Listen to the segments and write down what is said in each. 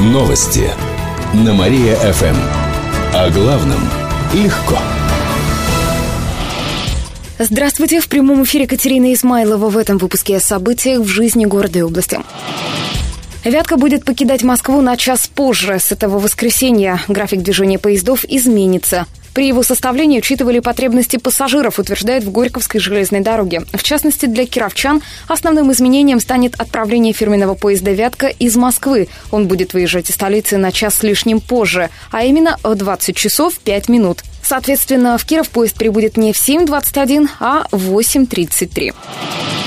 Новости на Мария-ФМ. О главном легко. Здравствуйте! В прямом эфире Катерина Измайлова в этом выпуске о событиях в жизни города и области. Вятка будет покидать Москву на час позже. С этого воскресенья график движения поездов изменится. При его составлении учитывали потребности пассажиров, утверждает в Горьковской железной дороге. В частности, для кировчан основным изменением станет отправление фирменного поезда «Вятка» из Москвы. Он будет выезжать из столицы на час с лишним позже, а именно в 20 часов 5 минут. Соответственно, в Киров поезд прибудет не в 7.21, а в 8.33.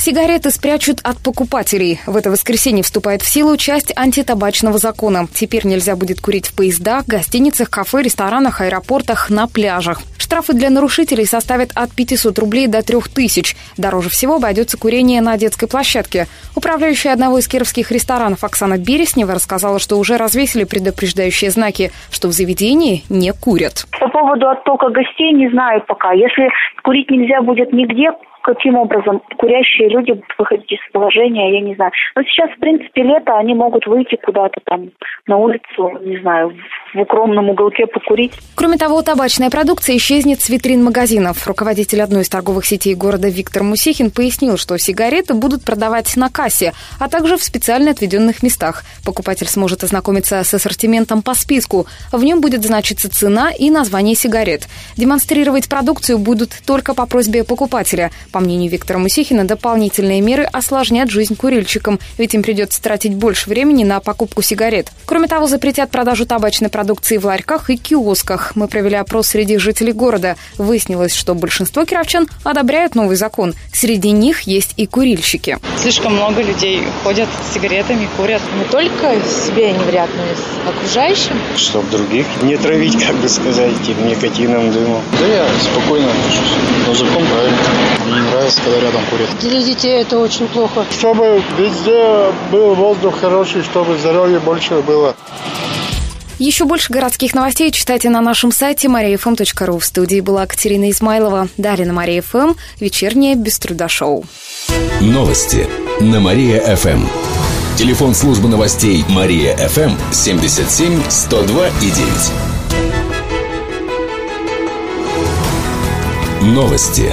Сигареты спрячут от покупателей. В это воскресенье вступает в силу часть антитабачного закона. Теперь нельзя будет курить в поездах, гостиницах, кафе, ресторанах, аэропортах, на пляжах. Штрафы для нарушителей составят от 500 рублей до 3000. Дороже всего обойдется курение на детской площадке. Управляющая одного из кировских ресторанов Оксана Береснева рассказала, что уже развесили предупреждающие знаки, что в заведении не курят. По поводу оттока гостей не знаю пока. Если курить нельзя будет нигде, каким образом курящие люди будут выходить из положения, я не знаю. Но сейчас, в принципе, лето, они могут выйти куда-то там на улицу, не знаю, в укромном уголке покурить. Кроме того, табачная продукция исчезнет с витрин магазинов. Руководитель одной из торговых сетей города Виктор Мусихин пояснил, что сигареты будут продавать на кассе, а также в специально отведенных местах. Покупатель сможет ознакомиться с ассортиментом по списку. В нем будет значиться цена и название сигарет. Демонстрировать продукцию будут только по просьбе покупателя. По мнению Виктора Мусихина, дополнительные меры осложнят жизнь курильщикам, ведь им придется тратить больше времени на покупку сигарет. Кроме того, запретят продажу табачной продукции в ларьках и киосках. Мы провели опрос среди жителей города. Выяснилось, что большинство кировчан одобряют новый закон. Среди них есть и курильщики. Слишком много людей ходят с сигаретами, курят. Не только себе они вряд, но и окружающим. Чтоб других не травить, как бы сказать, этим никотином дымом. Да я спокойно отношусь. Но закон правильный. Нравится, когда рядом курят. Для детей это очень плохо. Чтобы везде был воздух хороший, чтобы здоровье больше было. Еще больше городских новостей читайте на нашем сайте mariafm.ru. В студии была Катерина Измайлова. Далее на Мария ФМ. Вечернее без труда шоу. Новости на Мария-ФМ. Телефон службы новостей Мария-ФМ 77 102 и 9. Новости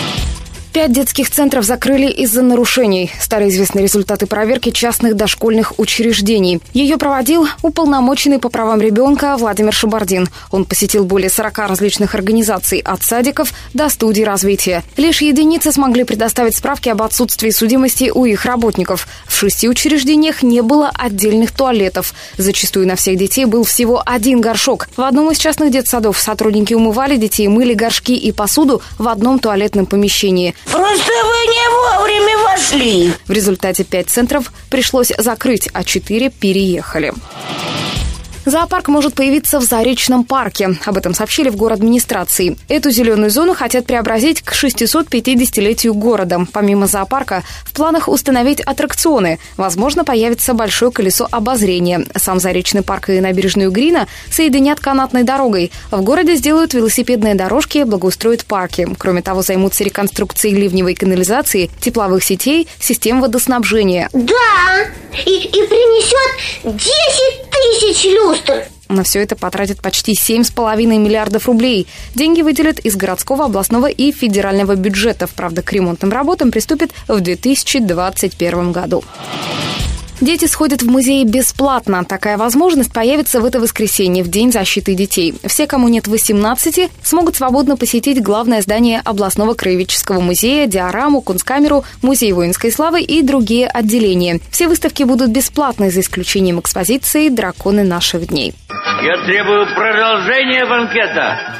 Пять детских центров закрыли из-за нарушений. Стали известны результаты проверки частных дошкольных учреждений. Ее проводил уполномоченный по правам ребенка Владимир Шабардин. Он посетил более 40 различных организаций, от садиков до студий развития. Лишь единицы смогли предоставить справки об отсутствии судимости у их работников. В шести учреждениях не было отдельных туалетов. Зачастую на всех детей был всего один горшок. В одном из частных детсадов сотрудники умывали детей, мыли горшки и посуду в одном туалетном помещении. Просто вы не вовремя вошли. В результате пять центров пришлось закрыть, а четыре переехали. Зоопарк может появиться в Заречном парке. Об этом сообщили в город администрации. Эту зеленую зону хотят преобразить к 650-летию города. Помимо зоопарка, в планах установить аттракционы. Возможно, появится большое колесо обозрения. Сам Заречный парк и набережную Грина соединят канатной дорогой. В городе сделают велосипедные дорожки, благоустроят парки. Кроме того, займутся реконструкцией ливневой канализации, тепловых сетей, систем водоснабжения. Да, и, и принесет 10 тысяч люстр. На все это потратят почти 7,5 миллиардов рублей. Деньги выделят из городского, областного и федерального бюджетов. Правда, к ремонтным работам приступят в 2021 году. Дети сходят в музей бесплатно. Такая возможность появится в это воскресенье, в День защиты детей. Все, кому нет 18, смогут свободно посетить главное здание областного краеведческого музея, диораму, кунсткамеру, музей воинской славы и другие отделения. Все выставки будут бесплатны, за исключением экспозиции «Драконы наших дней». Я требую продолжения банкета.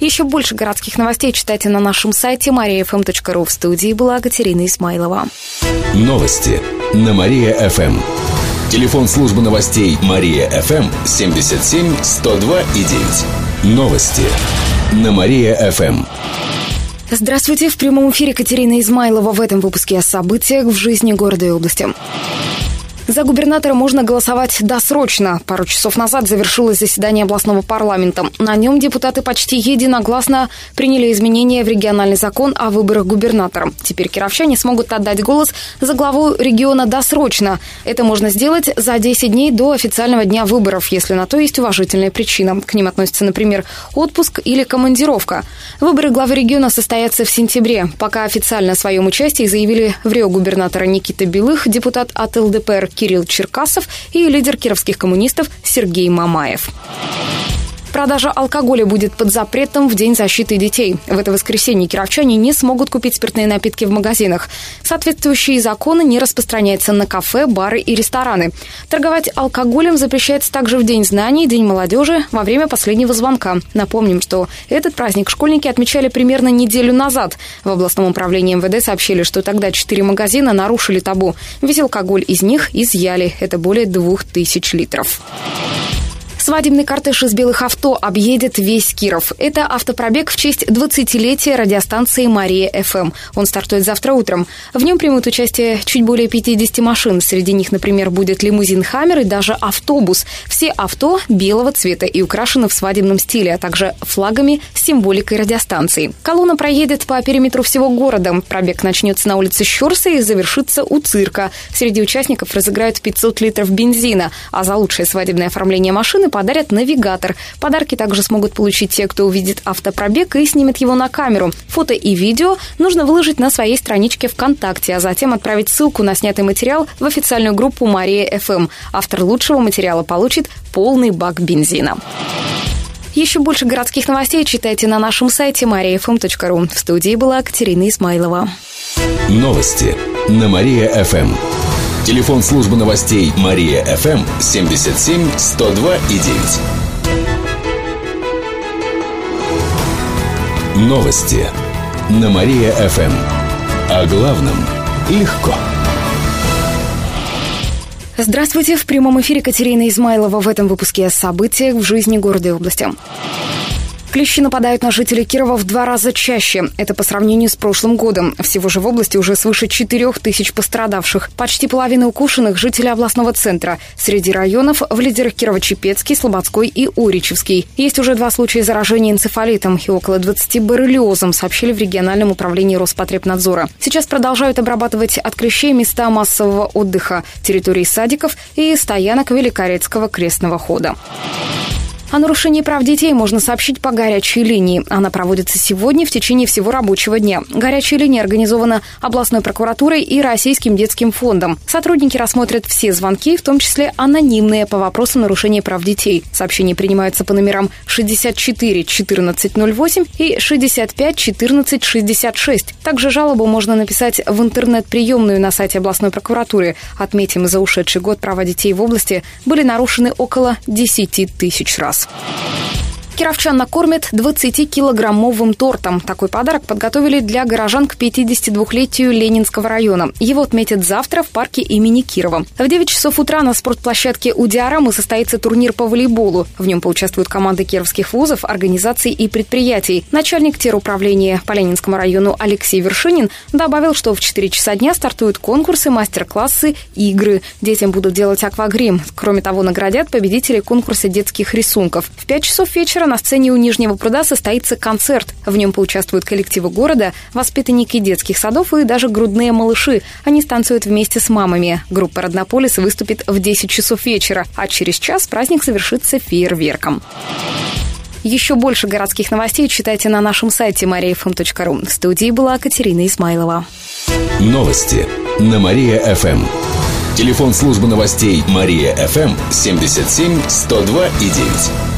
Еще больше городских новостей читайте на нашем сайте mariafm.ru. В студии была Катерина Исмайлова. Новости на Мария-ФМ. Телефон службы новостей Мария-ФМ 77 102 и 9. Новости на Мария-ФМ. Здравствуйте! В прямом эфире Катерина Измайлова в этом выпуске о событиях в жизни города и области. За губернатора можно голосовать досрочно. Пару часов назад завершилось заседание областного парламента. На нем депутаты почти единогласно приняли изменения в региональный закон о выборах губернатора. Теперь кировчане смогут отдать голос за главу региона досрочно. Это можно сделать за 10 дней до официального дня выборов, если на то есть уважительная причина. К ним относятся, например, отпуск или командировка. Выборы главы региона состоятся в сентябре. Пока официально о своем участии заявили в Рио губернатора Никита Белых, депутат от ЛДПР Кирилл Черкасов и лидер кировских коммунистов Сергей Мамаев. Продажа алкоголя будет под запретом в День защиты детей. В это воскресенье кировчане не смогут купить спиртные напитки в магазинах. Соответствующие законы не распространяются на кафе, бары и рестораны. Торговать алкоголем запрещается также в День знаний, День молодежи, во время последнего звонка. Напомним, что этот праздник школьники отмечали примерно неделю назад. В областном управлении МВД сообщили, что тогда четыре магазина нарушили табу. Весь алкоголь из них изъяли. Это более двух тысяч литров. Свадебный кортеж из белых авто объедет весь Киров. Это автопробег в честь 20-летия радиостанции «Мария ФМ». Он стартует завтра утром. В нем примут участие чуть более 50 машин. Среди них, например, будет лимузин «Хаммер» и даже автобус. Все авто белого цвета и украшены в свадебном стиле, а также флагами с символикой радиостанции. Колонна проедет по периметру всего города. Пробег начнется на улице Щерса и завершится у цирка. Среди участников разыграют 500 литров бензина, а за лучшее свадебное оформление машины подарят навигатор. Подарки также смогут получить те, кто увидит автопробег и снимет его на камеру. Фото и видео нужно выложить на своей страничке ВКонтакте, а затем отправить ссылку на снятый материал в официальную группу «Мария ФМ». Автор лучшего материала получит полный бак бензина. Еще больше городских новостей читайте на нашем сайте mariafm.ru. В студии была Катерина Исмайлова. Новости на Мария-ФМ. Телефон службы новостей Мария ФМ 77 102 и 9. Новости на Мария ФМ. О главном легко. Здравствуйте. В прямом эфире Катерина Измайлова в этом выпуске о событиях в жизни города и области. Клещи нападают на жителей Кирова в два раза чаще. Это по сравнению с прошлым годом. Всего же в области уже свыше 4 тысяч пострадавших. Почти половина укушенных – жители областного центра. Среди районов в лидерах Кирово-Чепецкий, Слободской и Уричевский. Есть уже два случая заражения энцефалитом и около 20 боррелиозом, сообщили в региональном управлении Роспотребнадзора. Сейчас продолжают обрабатывать от клещей места массового отдыха, территории садиков и стоянок Великорецкого крестного хода. О нарушении прав детей можно сообщить по горячей линии. Она проводится сегодня в течение всего рабочего дня. Горячая линия организована областной прокуратурой и Российским детским фондом. Сотрудники рассмотрят все звонки, в том числе анонимные, по вопросу нарушения прав детей. Сообщения принимаются по номерам 64 1408 и 65 14 66. Также жалобу можно написать в интернет-приемную на сайте областной прокуратуры. Отметим, за ушедший год права детей в области были нарушены около 10 тысяч раз раз. Кировчан накормят 20-килограммовым тортом. Такой подарок подготовили для горожан к 52-летию Ленинского района. Его отметят завтра в парке имени Кирова. В 9 часов утра на спортплощадке у Диарамы состоится турнир по волейболу. В нем поучаствуют команды кировских вузов, организаций и предприятий. Начальник теруправления по Ленинскому району Алексей Вершинин добавил, что в 4 часа дня стартуют конкурсы, мастер-классы, игры. Детям будут делать аквагрим. Кроме того, наградят победителей конкурса детских рисунков. В 5 часов вечера на сцене у Нижнего пруда состоится концерт. В нем поучаствуют коллективы города, воспитанники детских садов и даже грудные малыши. Они станцуют вместе с мамами. Группа «Роднополис» выступит в 10 часов вечера, а через час праздник завершится фейерверком. Еще больше городских новостей читайте на нашем сайте mariafm.ru. В студии была Катерина Исмайлова. Новости на Мария-ФМ. Телефон службы новостей Мария-ФМ 77 102 и 9.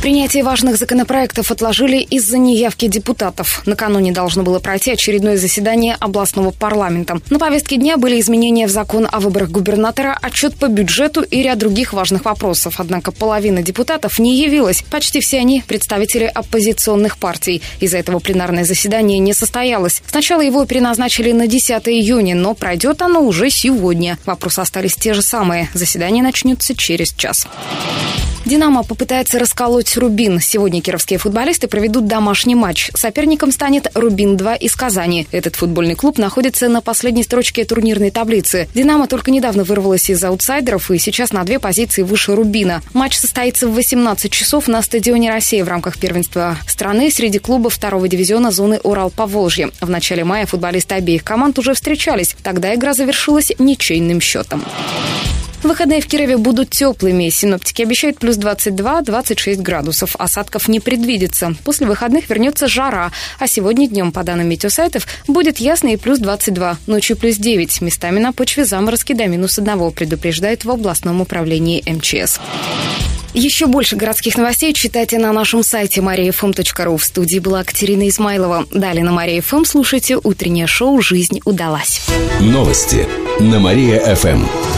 Принятие важных законопроектов отложили из-за неявки депутатов. Накануне должно было пройти очередное заседание областного парламента. На повестке дня были изменения в закон о выборах губернатора, отчет по бюджету и ряд других важных вопросов. Однако половина депутатов не явилась. Почти все они представители оппозиционных партий. Из-за этого пленарное заседание не состоялось. Сначала его переназначили на 10 июня, но пройдет оно уже сегодня. Вопросы остались те же самые. Заседание начнется через час. «Динамо» попытается расколоть «Рубин». Сегодня кировские футболисты проведут домашний матч. Соперником станет «Рубин-2» из Казани. Этот футбольный клуб находится на последней строчке турнирной таблицы. «Динамо» только недавно вырвалась из аутсайдеров и сейчас на две позиции выше «Рубина». Матч состоится в 18 часов на стадионе «Россия» в рамках первенства страны среди клубов второго дивизиона зоны Урал-Поволжье. В начале мая футболисты обеих команд уже встречались. Тогда игра завершилась ничейным счетом. Выходные в Кирове будут теплыми. Синоптики обещают плюс 22-26 градусов. Осадков не предвидится. После выходных вернется жара. А сегодня днем, по данным метеосайтов, будет ясно и плюс 22. Ночью плюс 9. Местами на почве заморозки до минус 1, предупреждают в областном управлении МЧС. Еще больше городских новостей читайте на нашем сайте mariafm.ru. В студии была Катерина Измайлова. Далее на Мария ФМ слушайте утреннее шоу «Жизнь удалась». Новости на Мария-ФМ.